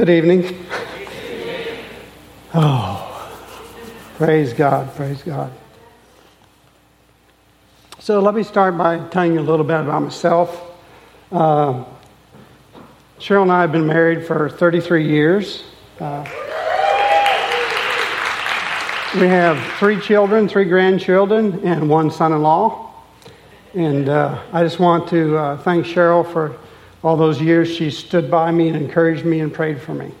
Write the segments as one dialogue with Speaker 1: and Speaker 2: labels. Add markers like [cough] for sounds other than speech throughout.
Speaker 1: Good evening. Oh, praise God, praise God. So let me start by telling you a little bit about myself. Uh, Cheryl and I have been married for 33 years. Uh, we have three children, three grandchildren, and one son in law. And uh, I just want to uh, thank Cheryl for all those years she stood by me and encouraged me and prayed for me.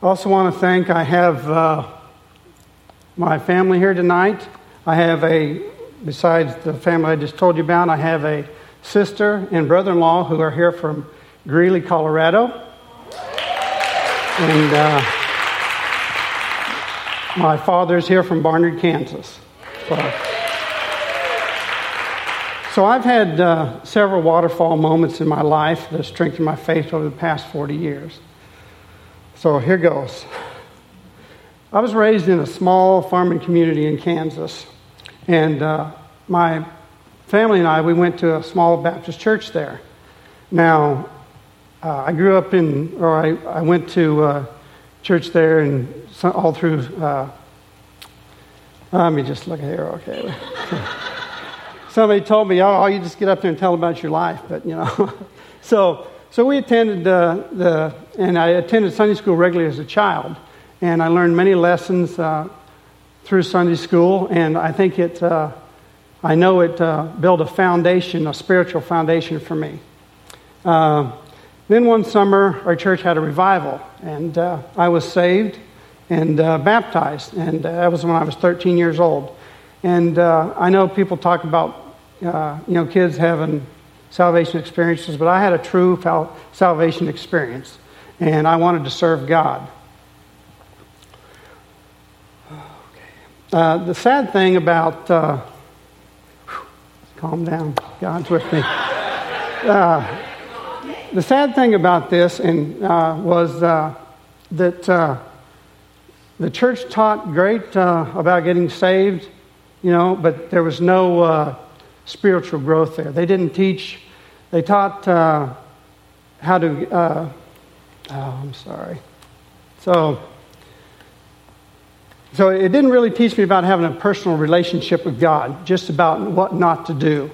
Speaker 1: I also want to thank, I have uh, my family here tonight. I have a, besides the family I just told you about, I have a sister and brother in law who are here from Greeley, Colorado. And uh, my father's here from Barnard, Kansas. So, so I've had uh, several waterfall moments in my life that strengthened my faith over the past 40 years. So here goes. I was raised in a small farming community in Kansas, and uh, my family and I we went to a small Baptist church there. Now, uh, I grew up in, or I, I went to uh, church there, and all through. Uh, let me just look here. Okay. [laughs] somebody told me, oh, you just get up there and tell about your life. But, you know, [laughs] so, so we attended uh, the, and I attended Sunday school regularly as a child. And I learned many lessons uh, through Sunday school. And I think it, uh, I know it uh, built a foundation, a spiritual foundation for me. Uh, then one summer, our church had a revival. And uh, I was saved and baptized. And that was when I was 13 years old. And I know people talk about uh, you know, kids having salvation experiences, but I had a true salvation experience, and I wanted to serve God. Uh, the sad thing about, uh, whew, calm down, God's with me. Uh, the sad thing about this and, uh, was uh, that the church taught great about getting saved, you know, but there was no spiritual growth there. They didn't teach, they taught uh, how to, uh, oh, I'm sorry. So, so it didn't really teach me about having a personal relationship with God, just about what not to do.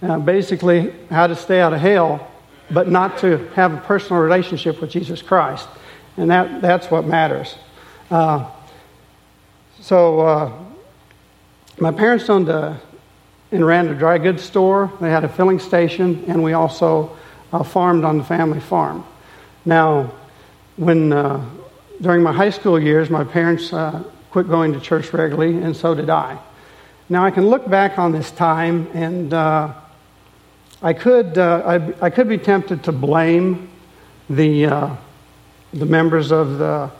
Speaker 1: Uh, basically, how to stay out of hell, but not to have a personal relationship with Jesus Christ. And that, that's what matters. Uh, so, uh, my parents owned a and ran a dry goods store. They had a filling station, and we also uh, farmed on the family farm. Now, when uh, during my high school years, my parents uh, quit going to church regularly, and so did I. Now, I can look back on this time, and uh, I could uh, I, I, could be tempted to blame the uh, the members of the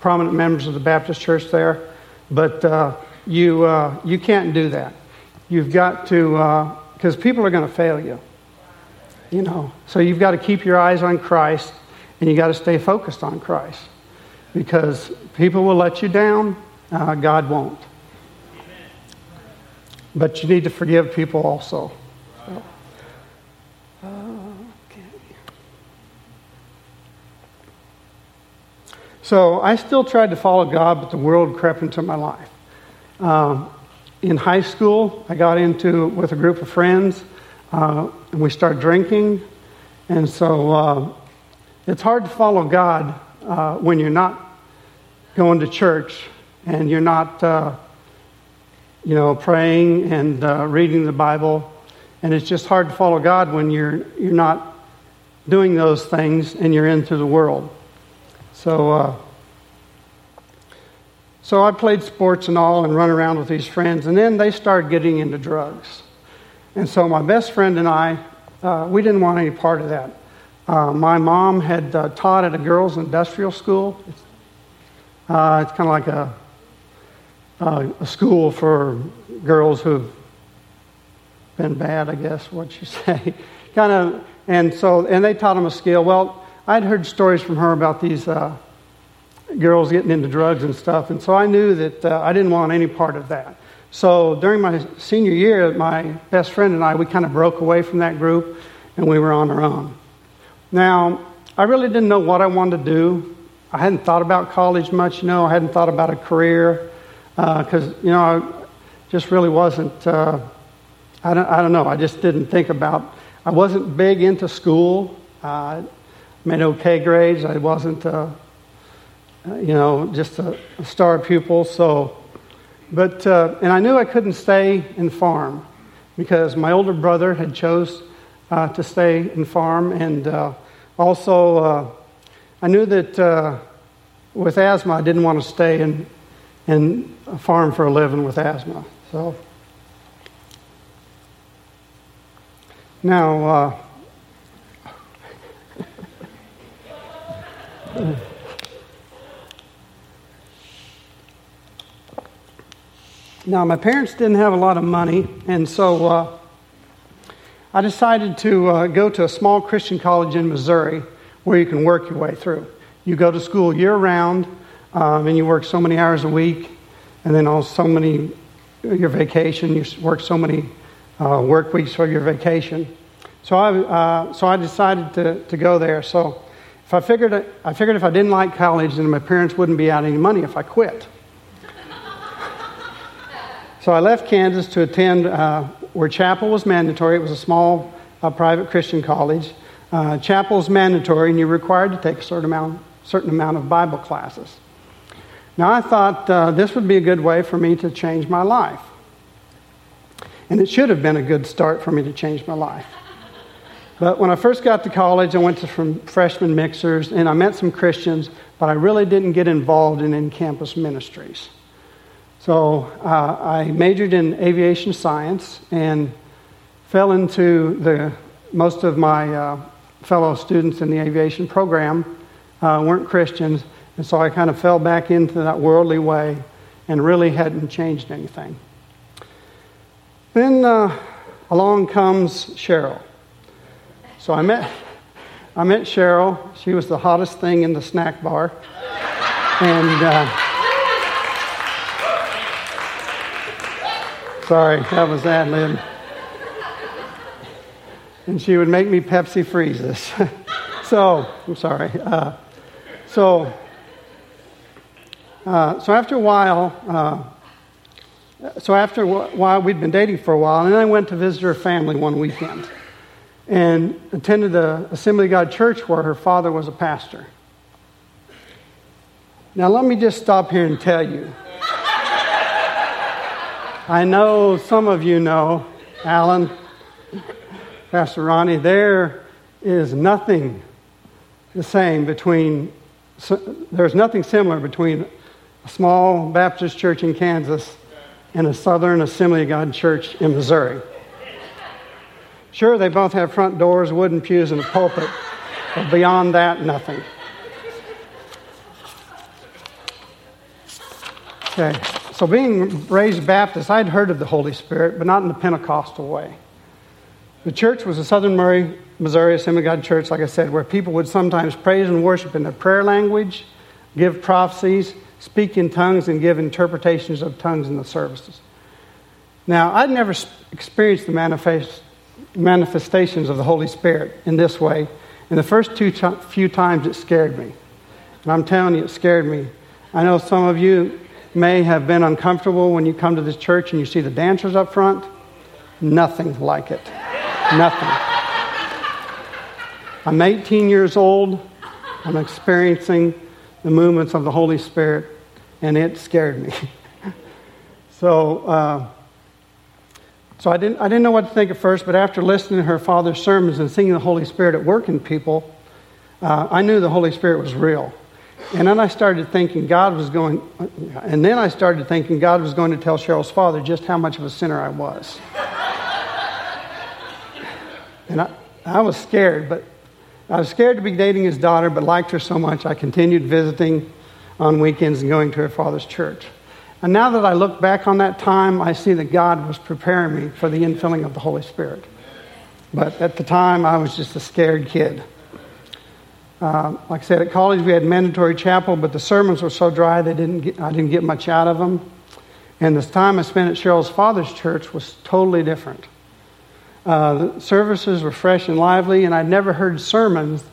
Speaker 1: prominent members of the Baptist church there, but you you can't do that You've got to, because uh, people are going to fail you. You know, so you've got to keep your eyes on Christ and you got to stay focused on Christ because people will let you down, uh, God won't. But you need to forgive people also. So. So I still tried to follow God, but the world crept into my life. Um, in high school, I got into with a group of friends, uh, and we started drinking. And so uh, it's hard to follow God uh, when you're not going to church and you're not, uh, you know, praying and uh, reading the Bible. And it's just hard to follow God when you're you're not doing those things and you're into the world. So uh, so I played sports and all and run around with these friends, and then they started getting into drugs. And so my best friend and I, uh, we didn't want any part of that. Uh, my mom had uh, taught at a girls' industrial school. It's, uh, it's kind of like a, uh, a school for girls who've been bad, I guess, what you [laughs] say. kind of, and so, and they taught them a skill. Well, I'd heard stories from her about these uh, girls getting into drugs and stuff. And so I knew that uh, I didn't want any part of that. So during my senior year, my best friend and I, we kind of broke away from that group and we were on our own. Now, I really didn't know what I wanted to do. I hadn't thought about college much, you know. I hadn't thought about a career because, uh, you know, I just really wasn't, uh, I, don't, I don't know, I just didn't think about, I wasn't big into school. I made okay grades. I wasn't, uh, you know, just a, a, star pupil. So, but, uh, and I knew I couldn't stay in farm because my older brother had chose uh, to stay in farm and uh, also, uh, I knew that uh, with asthma, I didn't want to stay in, in a farm for a living with asthma. So, now, uh, [laughs] now, my parents didn't have a lot of money, and so uh, I decided to uh, go to a small Christian college in Missouri where you can work your way through. You go to school year round, um, and you work so many hours a week, and then also so many your vacation. You work so many uh, work weeks for your vacation. So I, uh, so I decided to, to go there. So if I figured, I figured if I didn't like college, then my parents wouldn't be out any money if I quit. So I left Kansas to attend uh, where chapel was mandatory. It was a small uh, private Christian college. Uh, chapel is mandatory, and you're required to take a certain amount, certain amount of Bible classes. Now, I thought uh, this would be a good way for me to change my life. And it should have been a good start for me to change my life. But when I first got to college, I went to some freshman mixers and I met some Christians, but I really didn't get involved in in campus ministries. So uh, I majored in aviation science and fell into the most of my uh, fellow students in the aviation program uh, weren't Christians, and so I kind of fell back into that worldly way and really hadn't changed anything. Then uh, along comes Cheryl. So I met, I met Cheryl. She was the hottest thing in the snack bar. And Sorry, that was ad lib. And she would make me Pepsi freezes. [laughs] so, I'm sorry. Uh, so, uh, so after a while, uh, so after a while, we'd been dating for a while, and then I went to visit her family one weekend and attended the Assembly of God church where her father was a pastor. Now, let me just stop here and tell you I know some of you know, Alan, Pastor Ronnie, there is nothing the same between, there's nothing similar between a small Baptist church in Kansas and a Southern Assembly of God church in Missouri. Sure, they both have front doors, wooden pews, and a pulpit, but beyond that, nothing. Okay. So, being raised Baptist, I'd heard of the Holy Spirit, but not in the Pentecostal way. The church was a Southern Murray, Missouri Assembly God church, like I said, where people would sometimes praise and worship in their prayer language, give prophecies, speak in tongues, and give interpretations of tongues in the services. Now, I'd never experienced the manifest, manifestations of the Holy Spirit in this way. And the first two t- few times it scared me. And I'm telling you, it scared me. I know some of you may have been uncomfortable when you come to this church and you see the dancers up front. Nothing like it. Nothing. I'm 18 years old. I'm experiencing the movements of the Holy Spirit, and it scared me. [laughs] so, uh, so I didn't, I didn't know what to think at first, but after listening to her father's sermons and seeing the Holy Spirit at work in people, uh, I knew the Holy Spirit was real. And then I started thinking God was going, and then I started thinking God was going to tell Cheryl's father just how much of a sinner I was. and I, I was scared, but I was scared to be dating his daughter, but liked her so much I continued visiting on weekends and going to her father's church. And now that I look back on that time, I see that God was preparing me for the infilling of the Holy Spirit. But at the time, I was just a scared kid. Uh, like I said, at college we had mandatory chapel, but the sermons were so dry they didn't get, I didn't get much out of them. And this time I spent at Cheryl's father's church was totally different. Uh, the services were fresh and lively, and I'd never heard sermons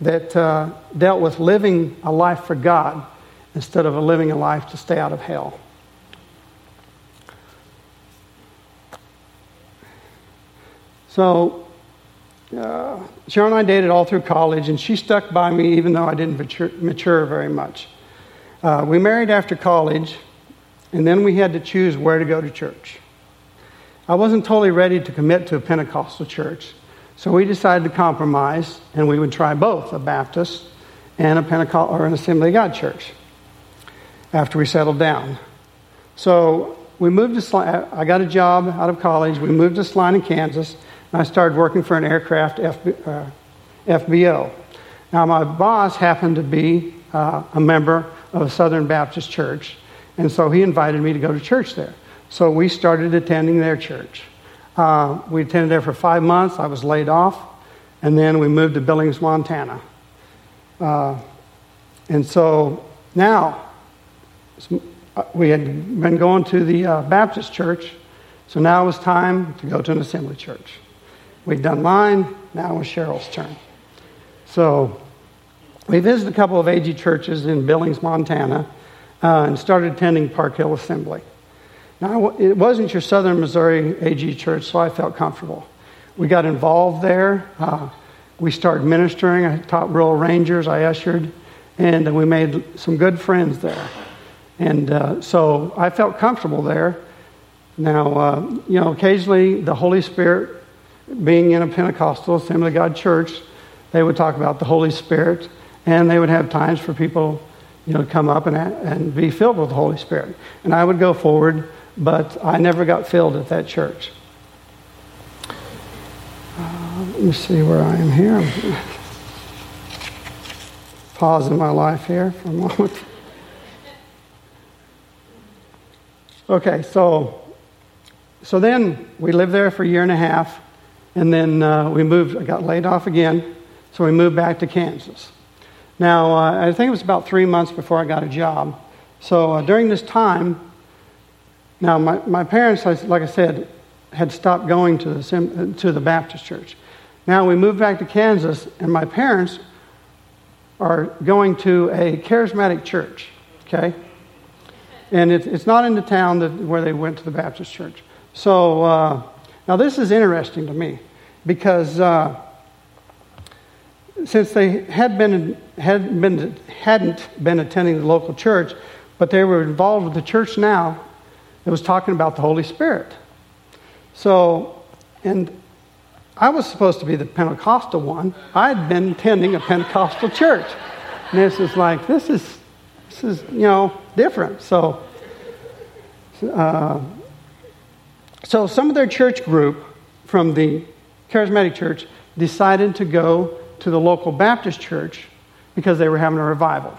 Speaker 1: that uh, dealt with living a life for God instead of a living a life to stay out of hell. So, uh, Cheryl and I dated all through college, and she stuck by me even though I didn't mature, mature very much. Uh, we married after college, and then we had to choose where to go to church. I wasn't totally ready to commit to a Pentecostal church, so we decided to compromise, and we would try both a Baptist and a Pentecostal or an Assembly of God church after we settled down. So we moved to, I got a job out of college. We moved to Salina, Kansas, I started working for an aircraft FB, uh, FBO. Now, my boss happened to be uh, a member of a Southern Baptist church, and so he invited me to go to church there. So we started attending their church. Uh, we attended there for five months. I was laid off, and then we moved to Billings, Montana. Uh, and so now, uh, we had been going to the uh, Baptist church, so now it was time to go to an assembly church. We'd done mine, now it was Cheryl's turn. So we visited a couple of AG churches in Billings, Montana, uh, and started attending Park Hill Assembly. Now, it wasn't your Southern Missouri AG church, so I felt comfortable. We got involved there. Uh, we started ministering. I taught Royal Rangers. I ushered, and we made some good friends there. And uh, so I felt comfortable there. Now, uh, you know, occasionally the Holy Spirit, being in a Pentecostal Assembly of God church, they would talk about the Holy Spirit, and they would have times for people, you know, to come up and, and be filled with the Holy Spirit. And I would go forward, but I never got filled at that church. Uh, let me see where I am here. Pause in my life here for a moment. Okay, so so then we lived there for a year and a half, and then uh, we moved. I got laid off again, so we moved back to Kansas. Now uh, I think it was about three months before I got a job. So uh, during this time, now my, my parents, like I said, had stopped going to the to the Baptist church. Now we moved back to Kansas, and my parents are going to a charismatic church. Okay. And it, it's not in the town that, where they went to the Baptist church. So uh, now this is interesting to me because uh, since they had been, had been, hadn't been attending the local church, but they were involved with the church now, it was talking about the Holy Spirit. So, and I was supposed to be the Pentecostal one. I'd been attending a Pentecostal church. And this is like, this is this is, you know, different. So, uh, so some of their church group from the charismatic church decided to go to the local Baptist church because they were having a revival.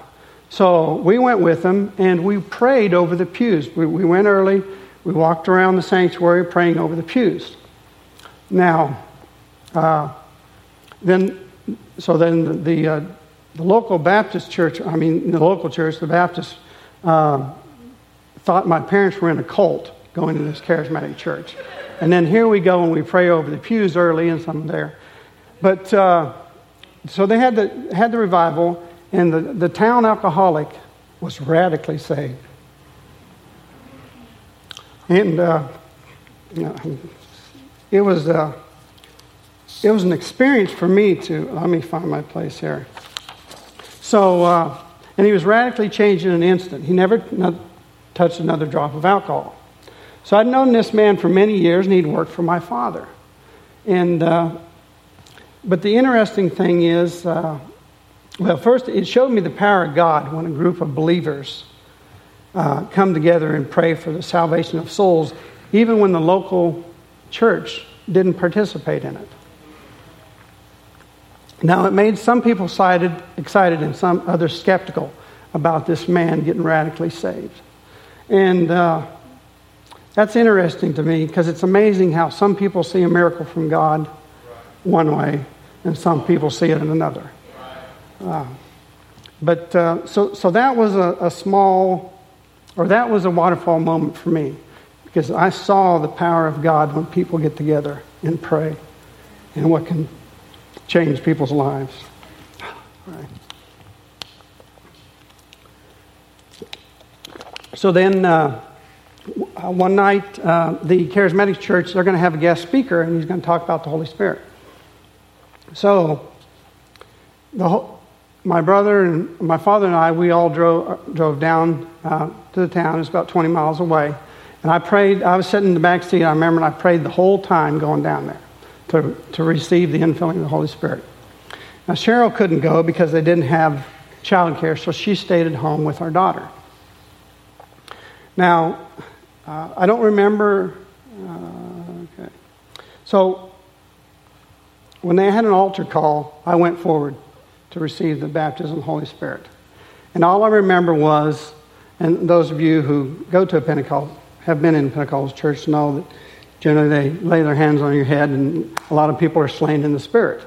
Speaker 1: So we went with them and we prayed over the pews. We, we went early, we walked around the sanctuary praying over the pews. Now, uh, then, so then the, the uh, the local Baptist church, I mean, the local church, the Baptist, uh, thought my parents were in a cult going to this charismatic church. And then here we go and we pray over the pews early and some there. But uh, so they had the, had the revival, and the, the town alcoholic was radically saved. And uh, you know, it was uh, it was an experience for me to let me find my place here. So, uh, and he was radically changed in an instant. He never touched another drop of alcohol. So I'd known this man for many years, and he'd worked for my father. And, uh, but the interesting thing is, uh, well, first, it showed me the power of God when a group of believers uh, come together and pray for the salvation of souls, even when the local church didn't participate in it. Now, it made some people excited, excited and some others skeptical about this man getting radically saved. And uh, that's interesting to me because it's amazing how some people see a miracle from God one way and some people see it in another. Uh, but uh, so, so that was a, a small, or that was a waterfall moment for me because I saw the power of God when people get together and pray and what can change people's lives. Right. So then, uh, one night, uh, the Charismatic Church, they're going to have a guest speaker, and he's going to talk about the Holy Spirit. So, whole, my brother and my father and I, we all drove, drove down uh, to the town. It's about 20 miles away. And I prayed, I was sitting in the back seat, I remember, and I prayed the whole time going down there to, to receive the infilling of the Holy Spirit. Now, Cheryl couldn't go because they didn't have child care, so she stayed at home with our daughter. Now, uh, I don't remember. Uh, okay. So, when they had an altar call, I went forward to receive the baptism of the Holy Spirit. And all I remember was, and those of you who go to a Pentecost, have been in Pentecost church, know that generally they lay their hands on your head and a lot of people are slain in the Spirit.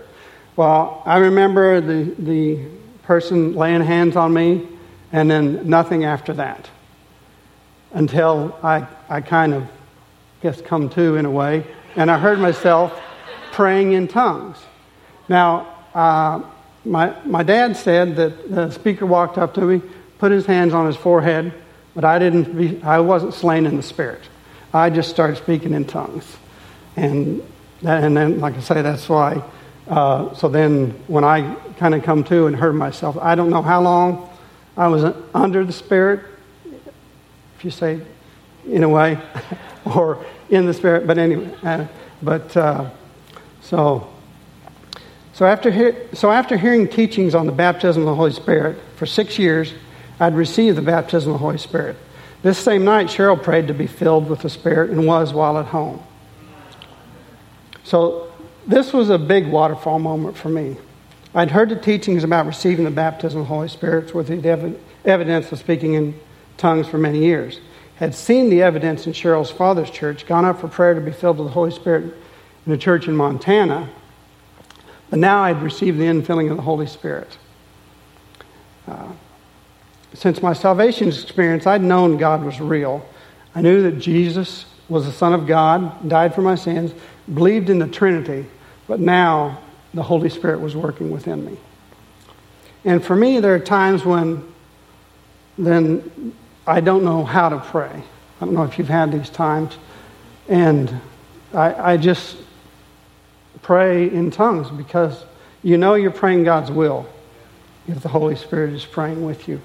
Speaker 1: Well, I remember the, the person laying hands on me and then nothing after that until I, I kind of guess come to in a way and I heard myself praying in tongues. Now, uh, my, my dad said that the speaker walked up to me, put his hands on his forehead, but I didn't be, I wasn't slain in the spirit. I just started speaking in tongues. And, that, and then, like I say, that's why. Uh, so then when I kind of come to and heard myself, I don't know how long I was under the spirit, if you say in a way, [laughs] or in the spirit, but anyway. Uh, but uh, so so after, he- so after hearing teachings on the baptism of the Holy Spirit for six years, I'd received the baptism of the Holy Spirit. This same night, Cheryl prayed to be filled with the Spirit and was while at home. So this was a big waterfall moment for me. I'd heard the teachings about receiving the baptism of the Holy Spirit with the ev- evidence of speaking in tongues for many years. Had seen the evidence in Cheryl's father's church, gone up for prayer to be filled with the Holy Spirit in a church in Montana, but now I'd received the infilling of the Holy Spirit. Uh, since my salvation experience, I'd known God was real. I knew that Jesus was the Son of God, died for my sins, believed in the Trinity, but now the Holy Spirit was working within me. And for me, there are times when then I don't know how to pray. I don't know if you've had these times. And I, I just pray in tongues because you know you're praying God's will if the Holy Spirit is praying with you.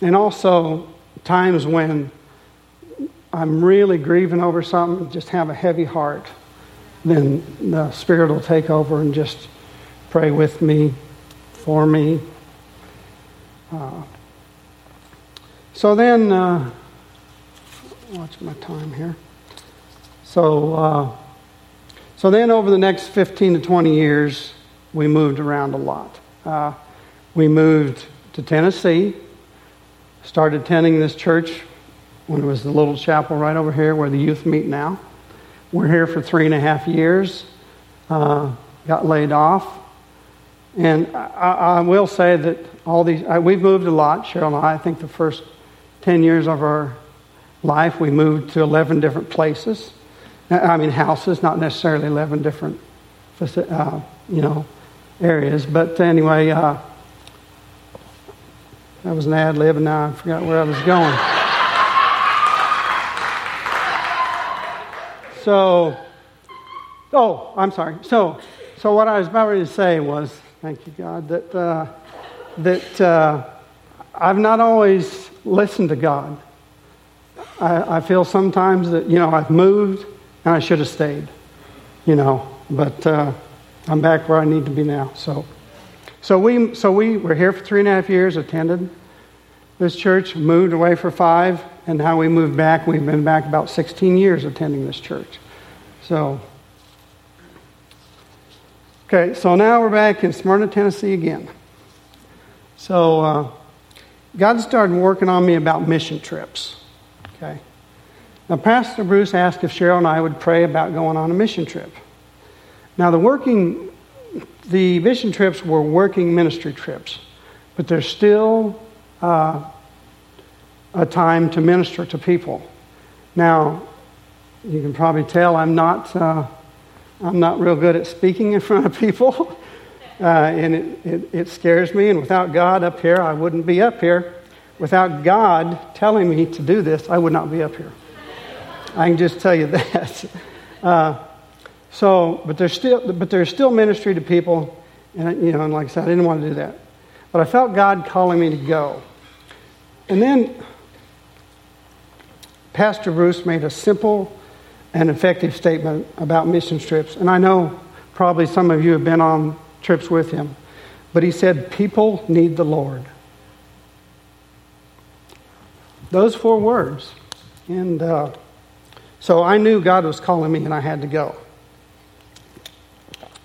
Speaker 1: And also, times when I'm really grieving over something, just have a heavy heart, then the Spirit will take over and just pray with me, for me. Uh, so then, uh, watch my time here. So, uh, so then, over the next 15 to 20 years, we moved around a lot. Uh, we moved to Tennessee, started attending this church when it was the little chapel right over here where the youth meet now. We're here for three and a half years, uh, got laid off. And I, I, will say that all these, I, we've moved a lot, Cheryl and I. I think the first 10 years of our life, we moved to 11 different places. I mean, houses, not necessarily 11 different, uh, you know, areas. But anyway, uh, that was an ad lib, and now I forgot where I was going. so, oh, I'm sorry. So, so what I was about to say was, thank you, God, that uh, that uh, I've not always listened to God. I, I feel sometimes that you know I've moved and I should have stayed, you know. But uh, I'm back where I need to be now. So, so we so we were here for three and a half years. Attended this church, moved away for five, and now we moved back. We've been back about 16 years attending this church. So, okay, so now we're back in Smyrna, Tennessee again. So, uh, God started working on me about mission trips. Okay. Now, Pastor Bruce asked if Cheryl and I would pray about going on a mission trip. Now, the working, the mission trips were working ministry trips, but they're still uh, a time to minister to people. Now, you can probably tell I'm not, uh, I'm not real good at speaking in front of people. [laughs] uh, and it, it, it scares me. And without God up here, I wouldn't be up here. Without God telling me to do this, I would not be up here. I can just tell you [laughs] that. Uh, so, but there's still, but there's still ministry to people, and you know, and like I said, I didn't want to do that, but I felt God calling me to go. And then Pastor Bruce made a simple and effective statement about mission trips, and I know probably some of you have been on trips with him, but he said, "People need the Lord." Those four words, and. Uh, so I knew God was calling me and I had to go.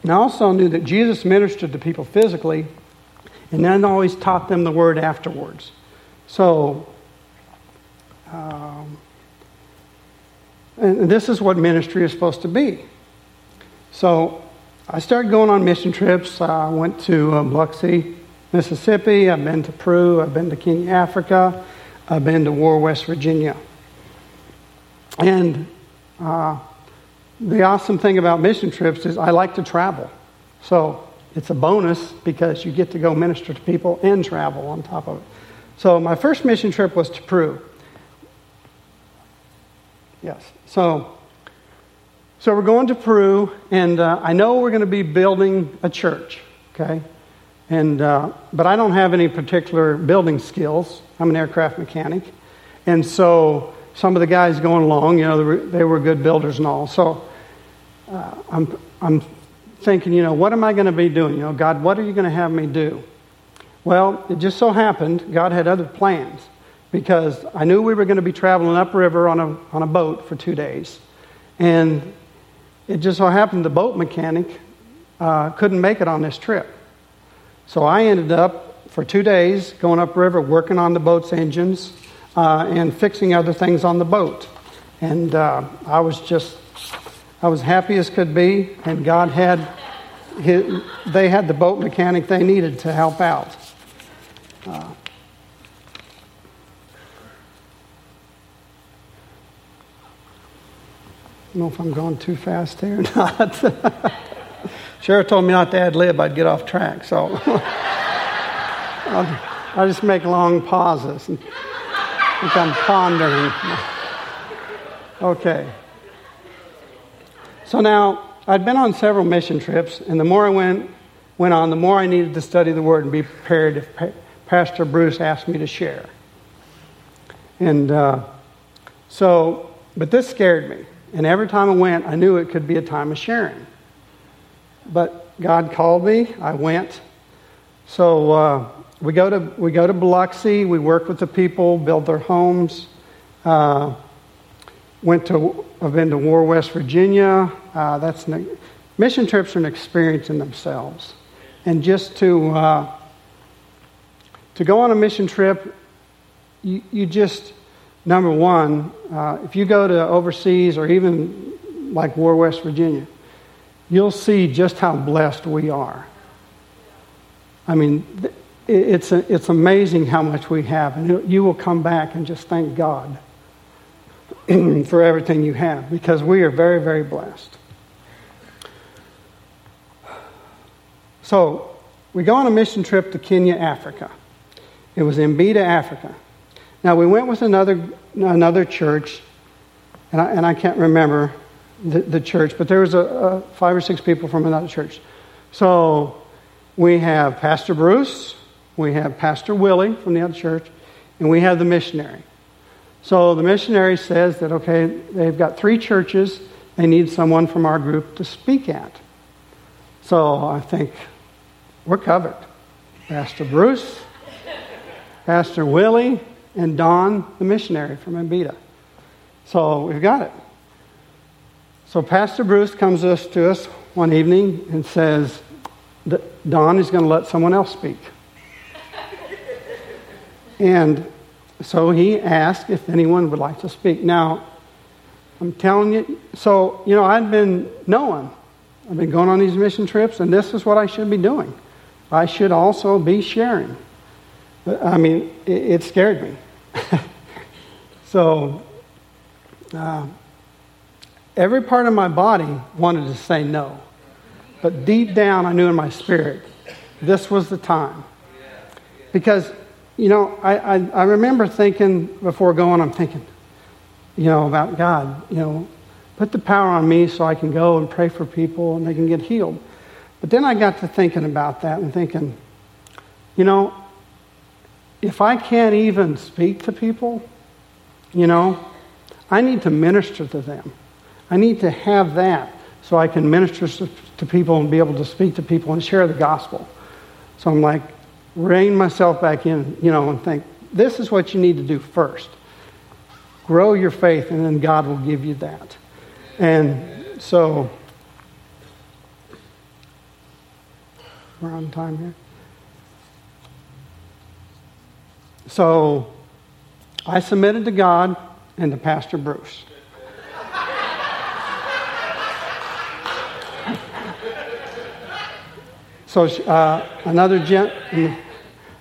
Speaker 1: And I also knew that Jesus ministered to people physically and then always taught them the word afterwards. So, um, and this is what ministry is supposed to be. So I started going on mission trips. I went to uh, Biloxi, Mississippi. I've been to Peru. I've been to Kenya, Africa. I've been to War, West Virginia. And uh, the awesome thing about mission trips is I like to travel. So it's a bonus because you get to go minister to people and travel on top of it. So my first mission trip was to Peru. Yes. So, so we're going to Peru, and uh, I know we're going to be building a church. Okay, and uh, but I don't have any particular building skills. I'm an aircraft mechanic, and so some of the guys going along, you know, they were, good builders and all. So uh, I'm, I'm thinking, you know, what am I going to be doing? You know, God, what are you going to have me do? Well, it just so happened God had other plans because I knew we were going to be traveling upriver on a, on a boat for two days. And it just so happened the boat mechanic uh, couldn't make it on this trip. So I ended up for two days going upriver working on the boat's engines uh, and fixing other things on the boat. And uh, I was just, I was happy as could be, and God had, his, they had the boat mechanic they needed to help out. Uh, I don't know if I'm going too fast here or [laughs] not. Cheryl told me not to ad lib, I'd get off track, so I'll, just make long pauses which I'm pondering. Okay. So now, I'd been on several mission trips, and the more I went, went on, the more I needed to study the Word and be prepared if pa- Pastor Bruce asked me to share. And uh, so, but this scared me. And every time I went, I knew it could be a time of sharing. But God called me, I went. So, uh, we go to we go to Biloxi. We work with the people, build their homes. Uh, went to I've been to War, West Virginia. Uh, that's an, mission trips are an experience in themselves, and just to uh, to go on a mission trip, you, you just number one, uh, if you go to overseas or even like War, West Virginia, you'll see just how blessed we are. I mean. It's, a, it's amazing how much we have. And you will come back and just thank God [clears throat] for everything you have because we are very, very blessed. So, we go on a mission trip to Kenya, Africa. It was in Mbita, Africa. Now, we went with another, another church, and I, and I can't remember the, the church, but there was a, a five or six people from another church. So, we have Pastor Bruce, we have Pastor Willie from the other church, and we have the missionary. So the missionary says that, okay, they've got three churches, they need someone from our group to speak at. So I think we're covered. Pastor Bruce, Pastor Willie, and Don, the missionary from Mbita. So we've got it. So Pastor Bruce comes to us one evening and says, Don is going to let someone else speak. And so he asked if anyone would like to speak. Now, I'm telling you, so, you know, I'd been knowing, I've been going on these mission trips, and this is what I should be doing. I should also be sharing. I mean, it, it scared me. [laughs] so, uh, every part of my body wanted to say no. But deep down, I knew in my spirit, this was the time. Because, you know, I, I, I remember thinking before going, I'm thinking, you know, about God, you know, put the power on me so I can go and pray for people and they can get healed. But then I got to thinking about that and thinking, you know, if I can't even speak to people, you know, I need to minister to them. I need to have that so I can minister to people and be able to speak to people and share the gospel. So I'm like, rein myself back in, you know, and think, this is what you need to do first. Grow your faith, and then God will give you that. And so, we're on time here. So, I submitted to God and to Pastor Bruce. So uh, another, gen-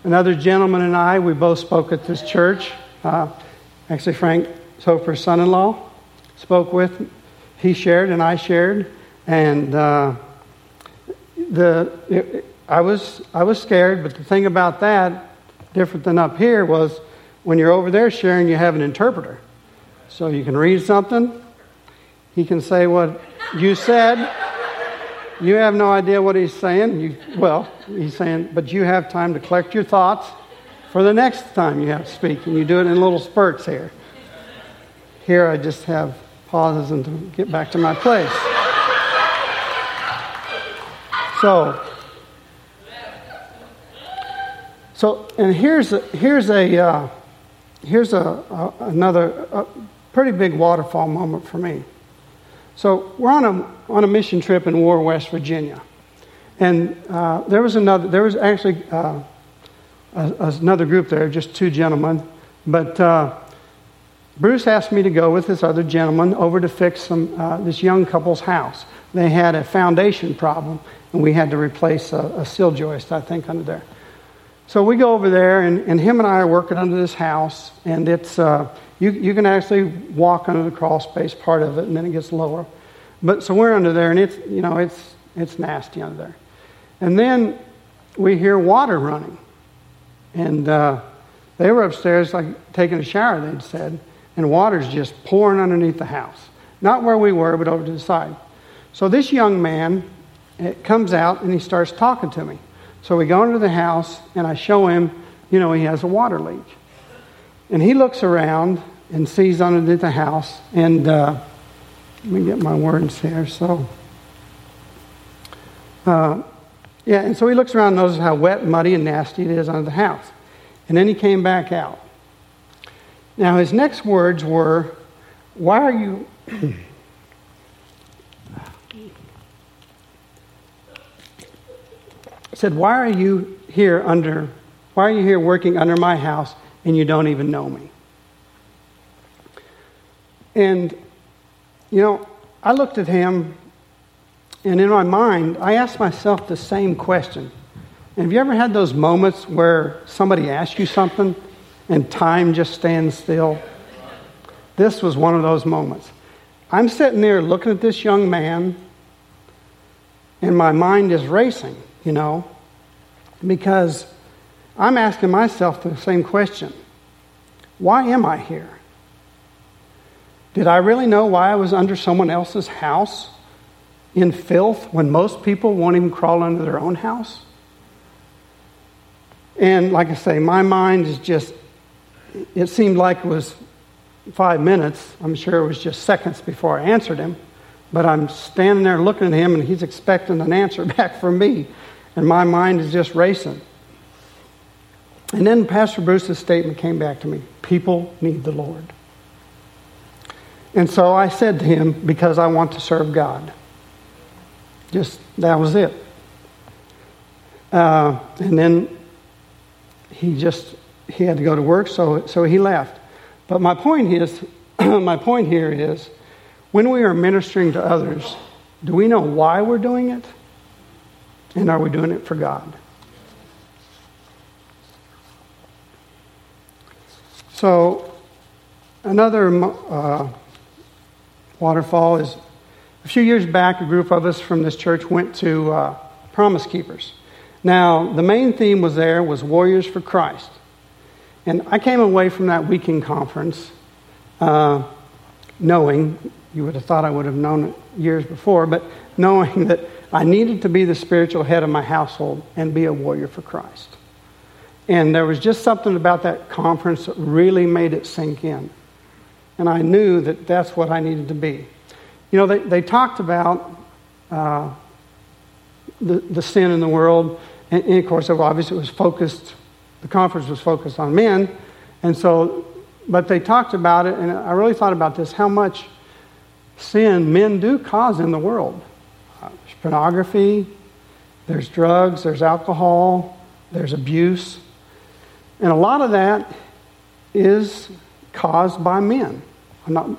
Speaker 1: another gentleman and I, we both spoke at this church. Uh, actually, Frank Soper's son-in-law spoke with. He shared and I shared, and uh, the it, I was I was scared. But the thing about that, different than up here, was when you're over there sharing, you have an interpreter, so you can read something. He can say what you said you have no idea what he's saying. You, well, he's saying, but you have time to collect your thoughts for the next time you have to speak, and you do it in little spurts here. Here, I just have pauses and to get back to my place. So, so, and here's a, here's a uh, here's a, a another a pretty big waterfall moment for me. So we're on a, on a mission trip in War, West Virginia. And uh, there was another, there was actually uh, a, another group there, just two gentlemen. But uh, Bruce asked me to go with this other gentleman over to fix some, uh, this young couple's house. They had a foundation problem, and we had to replace a, a sill joist, I think, under there. So we go over there, and, and him and I are working under this house, and it's uh, you, you can actually walk under the crawl space part of it, and then it gets lower. But so we're under there, and it's you know it's it's nasty under there. And then we hear water running, and uh, they were upstairs like taking a shower. They'd said, and water's just pouring underneath the house, not where we were, but over to the side. So this young man it comes out and he starts talking to me. So we go into the house, and I show him, you know, he has a water leak. And he looks around and sees underneath the house. And uh, let me get my words here. So, uh, yeah, and so he looks around and knows how wet, muddy, and nasty it is under the house. And then he came back out. Now, his next words were, Why are you. Said, Why are you here under, why are you here working under my house and you don't even know me. And, you know, I looked at him, and in my mind, I asked myself the same question. And have you ever had those moments where somebody asks you something and time just stands still? This was one of those moments. I'm sitting there looking at this young man, and my mind is racing, you know, because I'm asking myself the same question Why am I here? Did I really know why I was under someone else's house in filth when most people won't even crawl under their own house? And like I say, my mind is just, it seemed like it was five minutes. I'm sure it was just seconds before I answered him. But I'm standing there looking at him, and he's expecting an answer [laughs] back from me. And my mind is just racing. And then Pastor Bruce's statement came back to me people need the Lord. And so I said to him, because I want to serve God. Just that was it. Uh, and then he just he had to go to work, so so he left. But my point is, [clears throat] my point here is, when we are ministering to others, do we know why we're doing it, and are we doing it for God? So, another uh, waterfall is a few years back, a group of us from this church went to uh, Promise Keepers. Now, the main theme was there was Warriors for Christ. And I came away from that weekend conference uh, knowing, you would have thought I would have known it years before, but knowing [laughs] that I needed to be the spiritual head of my household and be a warrior for Christ. And there was just something about that conference that really made it sink in. And I knew that that's what I needed to be. You know, they, they talked about uh, the, the sin in the world. And, and of course, obviously, it was focused, the conference was focused on men. And so, but they talked about it, and I really thought about this how much sin men do cause in the world. Pornography, there's drugs, there's alcohol, there's abuse. And a lot of that is caused by men. I'm not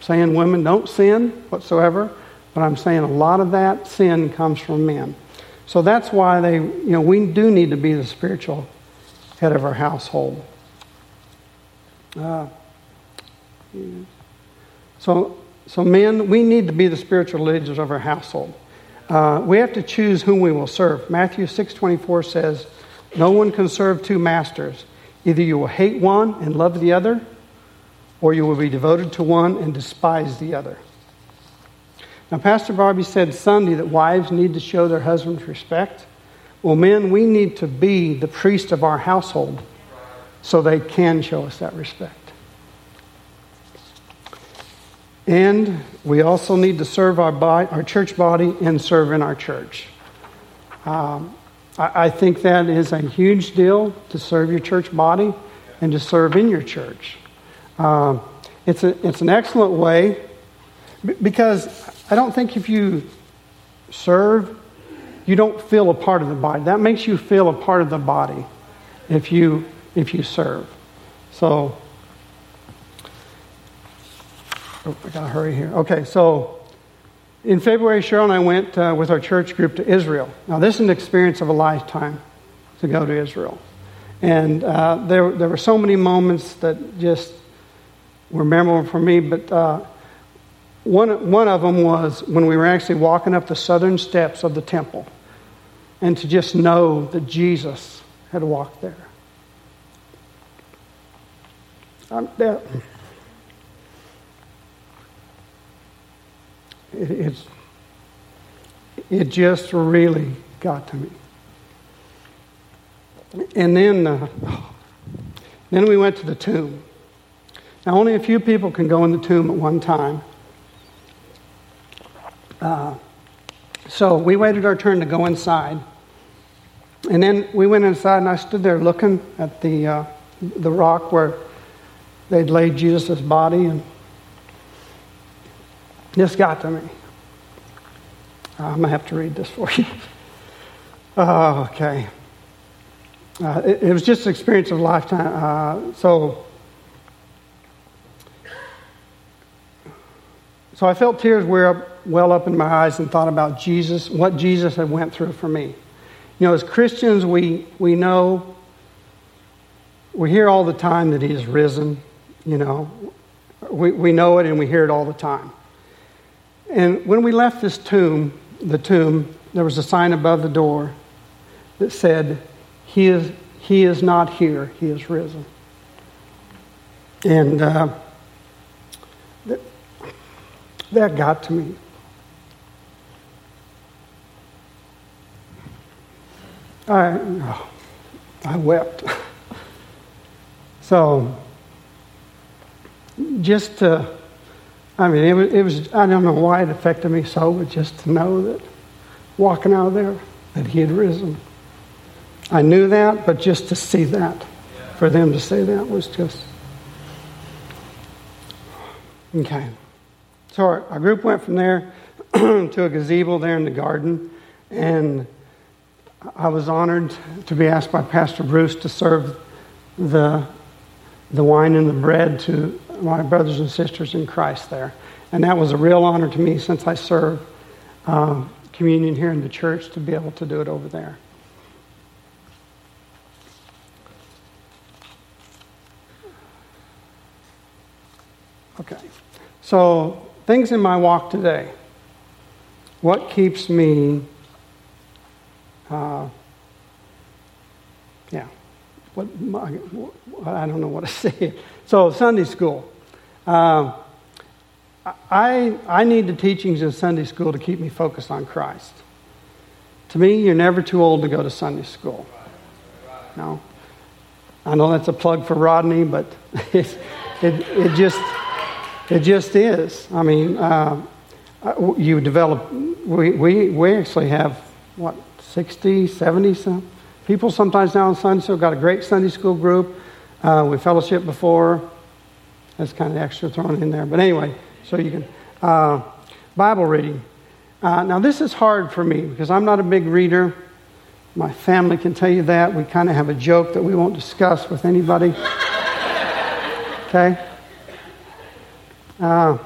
Speaker 1: saying women don't sin whatsoever, but I'm saying a lot of that sin comes from men. So that's why they, you know, we do need to be the spiritual head of our household. Uh, so, so men, we need to be the spiritual leaders of our household. Uh, we have to choose whom we will serve. Matthew 6:24 says, "No one can serve two masters. Either you will hate one and love the other, or you will be devoted to one and despise the other." Now, Pastor Barbie said Sunday that wives need to show their husbands respect. Well, men, we need to be the priest of our household so they can show us that respect. And we also need to serve our, body, our church body and serve in our church. Um, I, I think that is a huge deal to serve your church body and to serve in your church. Um, it's, a, it's an excellent way because I don't think if you serve, you don't feel a part of the body. That makes you feel a part of the body if you if you serve. So oh, I gotta hurry here. Okay, so in February, Cheryl and I went uh, with our church group to Israel. Now, this is an experience of a lifetime to go to Israel. And uh, there, there were so many moments that just were memorable for me, but uh, one, one of them was when we were actually walking up the southern steps of the temple and to just know that Jesus had walked there. Um, that, it, it's, it just really got to me. And then, uh, then we went to the tomb. Now, only a few people can go in the tomb at one time. Uh, so we waited our turn to go inside. And then we went inside, and I stood there looking at the, uh, the rock where they'd laid Jesus' body, and this got to me. Uh, I'm going to have to read this for you. [laughs] oh, okay. Uh, it, it, was just an experience of a lifetime. Uh, so, so I felt tears well up in my eyes and thought about Jesus, what Jesus had went through for me. You know, as Christians, we, we know, we hear all the time that he is risen, you know. We, we know it and we hear it all the time. And when we left this tomb, the tomb, there was a sign above the door that said, He is, he is not here, He is risen. And uh, that, that got to me. I, oh, I wept. [laughs] so, just to, I mean, it was, it was, I don't know why it affected me so, but just to know that walking out of there, that he had risen. I knew that, but just to see that, for them to say that was just. Okay. So our, our group went from there [clears throat] to a gazebo there in the garden, and I was honored to be asked by Pastor Bruce to serve the, the wine and the bread to my brothers and sisters in Christ there. And that was a real honor to me since I serve um, communion here in the church to be able to do it over there. Okay. So, things in my walk today. What keeps me uh, yeah. What, I don't know what to [laughs] say. So, Sunday school. Um, I, I need the teachings in Sunday school to keep me focused on Christ. To me, you're never too old to go to Sunday school. No. I know that's a plug for Rodney, but [laughs] it, it, it just, it just is. I mean, uh, you develop, we, we, we actually have, what, 60, 70 some people sometimes now in Sunday school. Got a great Sunday school group. Uh, we fellowship before. That's kind of extra thrown in there. But anyway, so you can. Uh, Bible reading. Uh, now, this is hard for me because I'm not a big reader. My family can tell you that. We kind of have a joke that we won't discuss with anybody. [laughs] okay? Uh,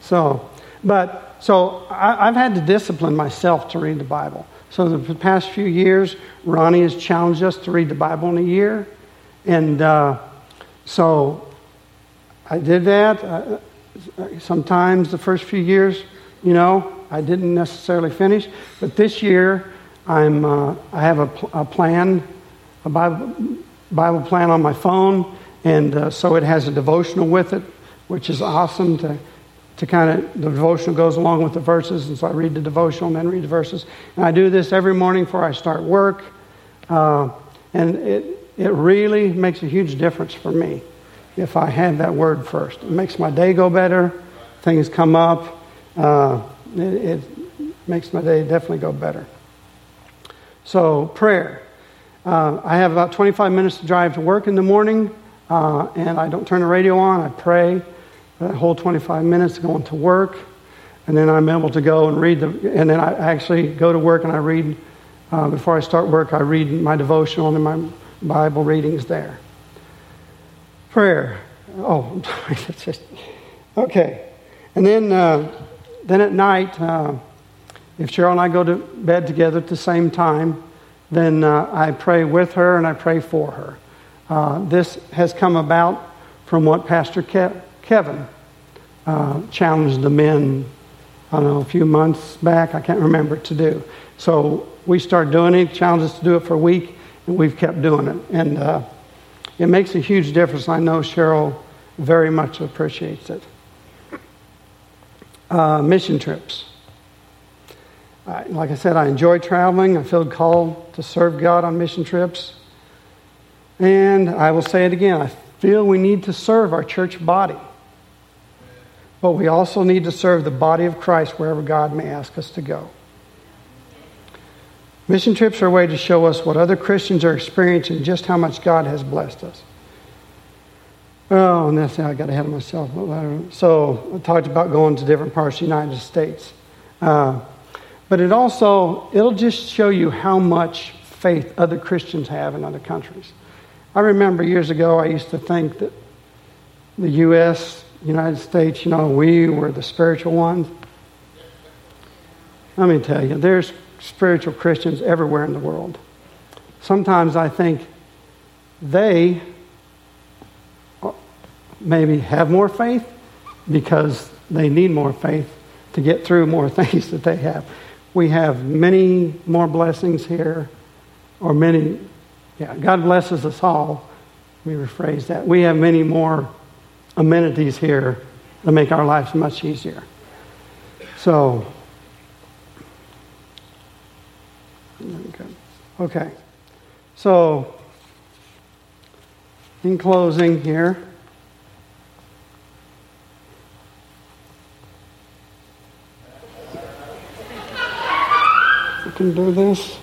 Speaker 1: so, but, so I, have had to discipline myself to read the Bible. So, the past few years, Ronnie has challenged us to read the Bible in a year. And uh, so I did that. Uh, sometimes the first few years, you know, I didn't necessarily finish. But this year, I'm, uh, I have a, pl- a, plan, a Bible, Bible plan on my phone. And uh, so it has a devotional with it, which is awesome to to kind of, the devotional goes along with the verses, and so I read the devotional and then read the verses. And I do this every morning before I start work, uh, and it, it really makes a huge difference for me if I have that word first. It makes my day go better, things come up, uh, it, it makes my day definitely go better. So, prayer. Uh, I have about 25 minutes to drive to work in the morning, uh, and I don't turn the radio on, I pray that whole 25 minutes going to work, and then I'm able to go and read the, and then I actually go to work and I read, uh, before I start work, I read my devotional and my Bible readings there. Prayer. Oh, I'm it's just, okay. And then, uh, then at night, uh, if Cheryl and I go to bed together at the same time, then uh, I pray with her and I pray for her. Uh, this has come about from what Pastor Ke- Kevin uh, challenged the men, I don't know, a few months back. I can't remember to do. So we started doing it, challenged us to do it for a week, and we've kept doing it. And uh, it makes a huge difference. I know Cheryl very much appreciates it. Uh, mission trips. like I said, I enjoy traveling. I feel called to serve God on mission trips. And I will say it again I feel we need to serve our church body. But we also need to serve the body of Christ wherever God may ask us to go. Mission trips are a way to show us what other Christians are experiencing, just how much God has blessed us. Oh, and that's how I got ahead of myself. So I talked about going to different parts of the United States. Uh, but it also, it'll just show you how much faith other Christians have in other countries. I remember years ago, I used to think that the U.S. United States, you know, we were the spiritual ones. Let me tell you, there's spiritual Christians everywhere in the world. Sometimes I think they maybe have more faith because they need more faith to get through more [laughs] things that they have. We have many more blessings here, or many, yeah, God blesses us all. Let me rephrase that. We have many more amenities here to make our lives much easier. So, okay. So, in closing here, I can do this.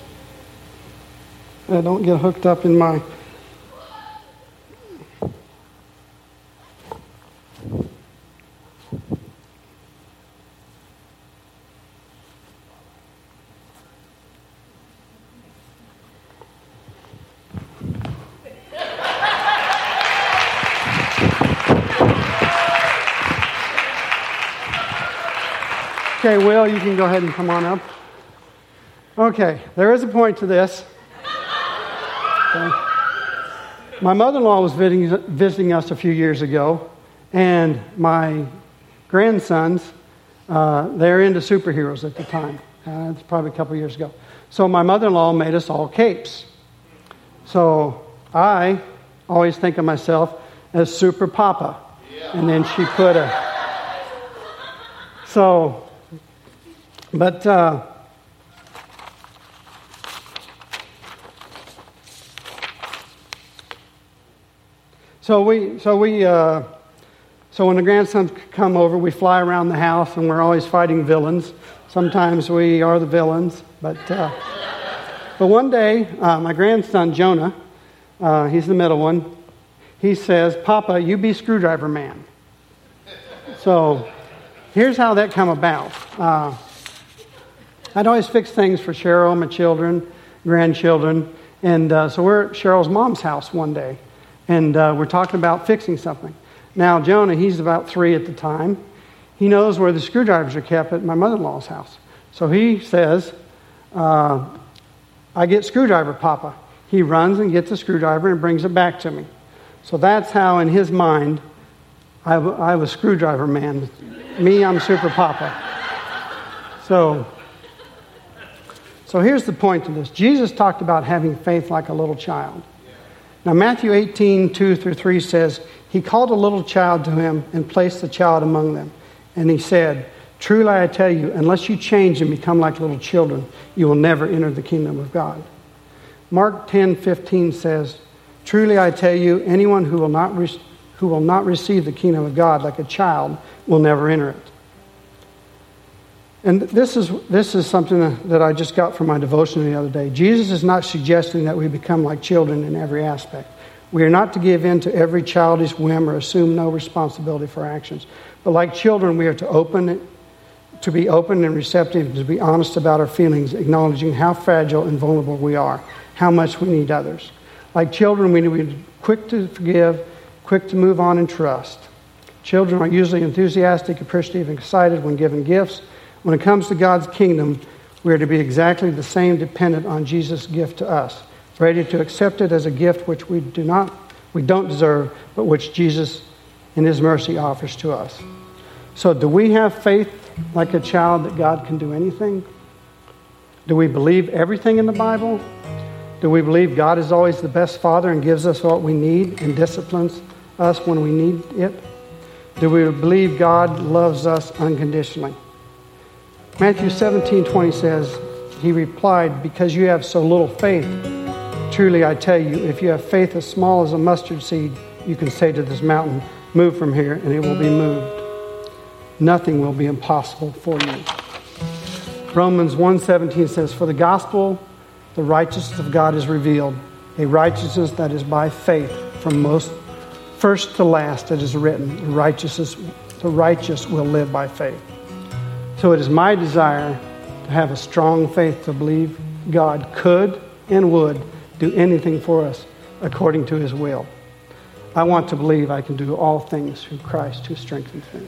Speaker 1: I don't get hooked up in my Okay, Will, you can go ahead and come on up. Okay, there is a point to this. Okay. My mother in law was visiting, us a few years ago, and my grandsons, uh, they're into superheroes at the time. Uh, it's probably a couple years ago. So my mother in law made us all capes. So I always think of myself as Super Papa. And then she put a. So, but. Uh, so we, so we, uh, so when the grandsons come over, we fly around the house, and we're always fighting villains. Sometimes we are the villains, but, uh, but one day, uh, my grandson Jonah, uh, he's the middle one, he says, "Papa, you be screwdriver man." So, here's how that come about. I'd always fix things for Cheryl, my children, grandchildren, and uh, so we're at Cheryl's mom's house one day, and uh, we're talking about fixing something. Now, Jonah, he's about three at the time. He knows where the screwdrivers are kept at my mother in law's house. So he says, uh, I get screwdriver, Papa. He runs and gets a screwdriver and brings it back to me. So that's how, in his mind, I, I was screwdriver man. Me, I'm super Papa. So, so here's the point to this Jesus talked about having faith like a little child. Now, Matthew 18, 2 through 3 says, He called a little child to him and placed the child among them. And he said, Truly I tell you, unless you change and become like little children, you will never enter the kingdom of God. Mark 10 15 says, Truly I tell you, anyone who will not, re- who will not receive the kingdom of God like a child will never enter it. And this is, this is something that I just got from my devotion the other day. Jesus is not suggesting that we become like children in every aspect. We are not to give in to every childish whim or assume no responsibility for actions. But like children, we are to open to be open and receptive, to be honest about our feelings, acknowledging how fragile and vulnerable we are, how much we need others. Like children, we need to be quick to forgive, quick to move on and trust. Children are usually enthusiastic, appreciative, and excited when given gifts. When it comes to God's kingdom, we are to be exactly the same, dependent on Jesus' gift to us, ready to accept it as a gift which we do not, we don't deserve, but which Jesus, in His mercy, offers to us. So, do we have faith like a child that God can do anything? Do we believe everything in the Bible? Do we believe God is always the best Father and gives us what we need and disciplines us when we need it? Do we believe God loves us unconditionally? Matthew 17 20 says, He replied, Because you have so little faith, truly I tell you, if you have faith as small as a mustard seed, you can say to this mountain, Move from here, and it will be moved nothing will be impossible for you. Romans 1:17 says, "For the gospel, the righteousness of God is revealed, a righteousness that is by faith from most first to last it is written, righteousness the righteous will live by faith." So it is my desire to have a strong faith to believe God could and would do anything for us according to his will. I want to believe I can do all things through Christ who strengthens me.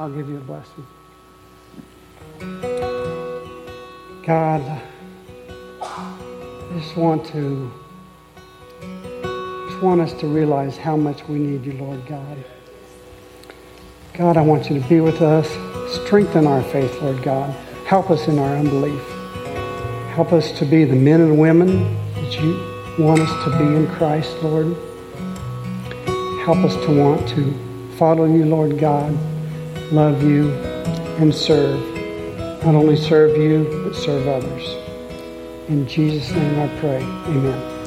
Speaker 1: I'll give you a blessing. God, I just want to just want us to realize how much we need you, Lord God. God, I want you to be with us. Strengthen our faith, Lord God. Help us in our unbelief. Help us to be the men and women that you want us to be in Christ, Lord. Help us to want to follow you, Lord God, love you, and serve. Not only serve you, but serve others. In Jesus' name I pray. Amen.